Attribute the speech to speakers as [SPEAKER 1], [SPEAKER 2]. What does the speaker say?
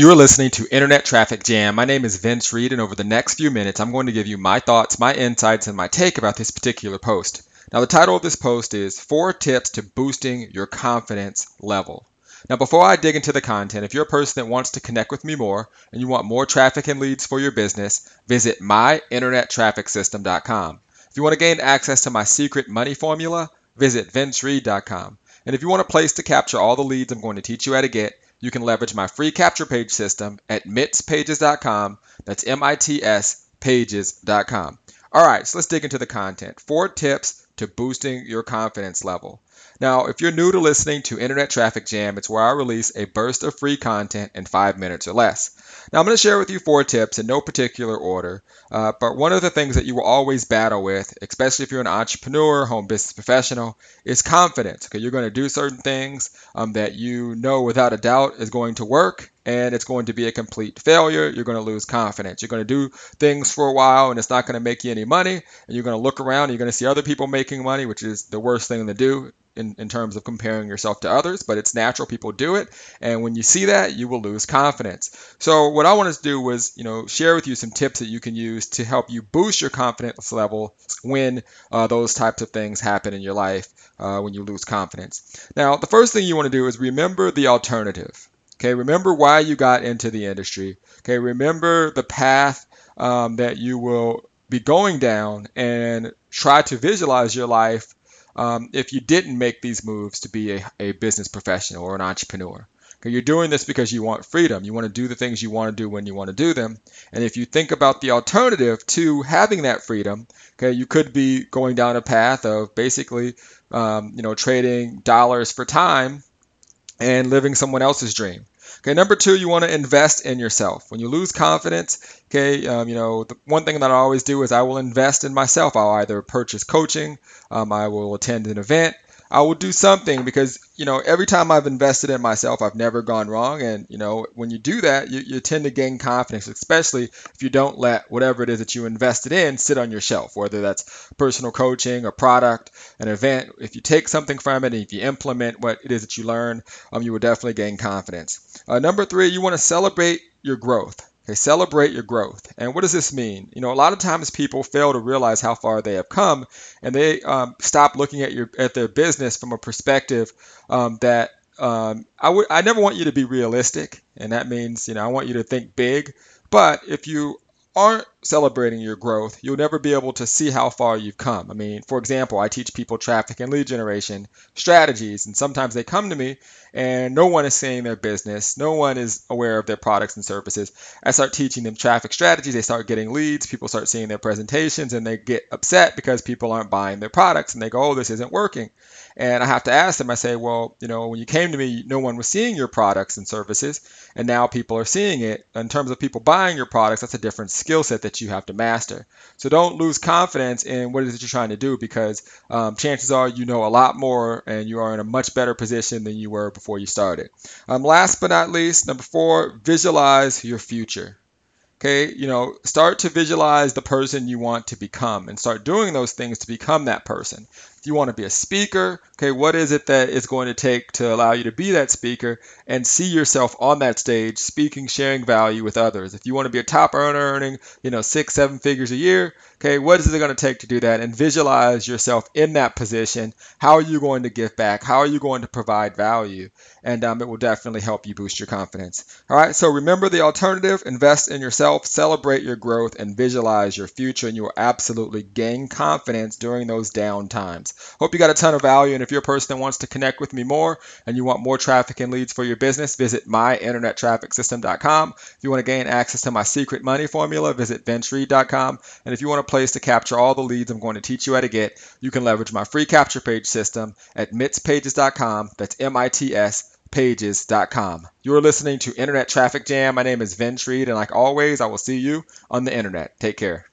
[SPEAKER 1] You are listening to Internet Traffic Jam. My name is Vince Reed, and over the next few minutes, I'm going to give you my thoughts, my insights, and my take about this particular post. Now, the title of this post is Four Tips to Boosting Your Confidence Level. Now, before I dig into the content, if you're a person that wants to connect with me more and you want more traffic and leads for your business, visit myinternettrafficsystem.com. If you want to gain access to my secret money formula, visit vincereed.com. And if you want a place to capture all the leads I'm going to teach you how to get, you can leverage my free capture page system at mitspages.com. That's M I T S pages.com. All right, so let's dig into the content. Four tips to boosting your confidence level. Now, if you're new to listening to Internet Traffic Jam, it's where I release a burst of free content in five minutes or less. Now, I'm going to share with you four tips in no particular order, uh, but one of the things that you will always battle with, especially if you're an entrepreneur, home business professional, is confidence. Okay, you're going to do certain things um, that you know without a doubt is going to work, and it's going to be a complete failure. You're going to lose confidence. You're going to do things for a while and it's not going to make you any money. And you're going to look around and you're going to see other people making money, which is the worst thing to do in, in terms of comparing yourself to others, but it's natural. People do it. And when you see that, you will lose confidence. So what I wanted to do was, you know, share with you some tips that you can use to help you boost your confidence level when uh, those types of things happen in your life uh, when you lose confidence. Now, the first thing you want to do is remember the alternative. Okay, remember why you got into the industry. Okay, remember the path um, that you will be going down and try to visualize your life um, if you didn't make these moves to be a, a business professional or an entrepreneur. Okay, you're doing this because you want freedom. You want to do the things you want to do when you want to do them. And if you think about the alternative to having that freedom, okay, you could be going down a path of basically, um, you know, trading dollars for time and living someone else's dream. Okay, number two, you want to invest in yourself. When you lose confidence, okay, um, you know, the one thing that I always do is I will invest in myself. I'll either purchase coaching, um, I will attend an event, I will do something because you know every time I've invested in myself, I've never gone wrong. And you know when you do that, you, you tend to gain confidence, especially if you don't let whatever it is that you invested in sit on your shelf, whether that's personal coaching, a product, an event. If you take something from it and if you implement what it is that you learn, um, you will definitely gain confidence. Uh, number three, you want to celebrate your growth. Okay, celebrate your growth. And what does this mean? You know, a lot of times people fail to realize how far they have come, and they um, stop looking at your at their business from a perspective um, that um, I would I never want you to be realistic, and that means you know I want you to think big. But if you aren't celebrating your growth, you'll never be able to see how far you've come. I mean, for example, I teach people traffic and lead generation strategies, and sometimes they come to me and no one is seeing their business, no one is aware of their products and services. I start teaching them traffic strategies, they start getting leads, people start seeing their presentations, and they get upset because people aren't buying their products and they go, oh, this isn't working. And I have to ask them, I say, well, you know, when you came to me, no one was seeing your products and services, and now people are seeing it. In terms of people buying your products, that's a different skill set that you have to master. So don't lose confidence in what it is that you're trying to do because um, chances are you know a lot more and you are in a much better position than you were before you started. Um, last but not least, number four, visualize your future. Okay, you know, start to visualize the person you want to become and start doing those things to become that person. If you want to be a speaker, okay, what is it that it's going to take to allow you to be that speaker and see yourself on that stage speaking, sharing value with others? If you want to be a top earner earning, you know, six, seven figures a year, okay, what is it going to take to do that? And visualize yourself in that position. How are you going to give back? How are you going to provide value? And um, it will definitely help you boost your confidence. All right, so remember the alternative invest in yourself, celebrate your growth, and visualize your future, and you will absolutely gain confidence during those down times. Hope you got a ton of value. And if you're a person that wants to connect with me more and you want more traffic and leads for your business, visit myinternettrafficsystem.com. If you want to gain access to my secret money formula, visit vincereed.com. And if you want a place to capture all the leads I'm going to teach you how to get, you can leverage my free capture page system at mitspages.com. That's M I T S pages.com. You're listening to Internet Traffic Jam. My name is Vince Reed, and like always, I will see you on the internet. Take care.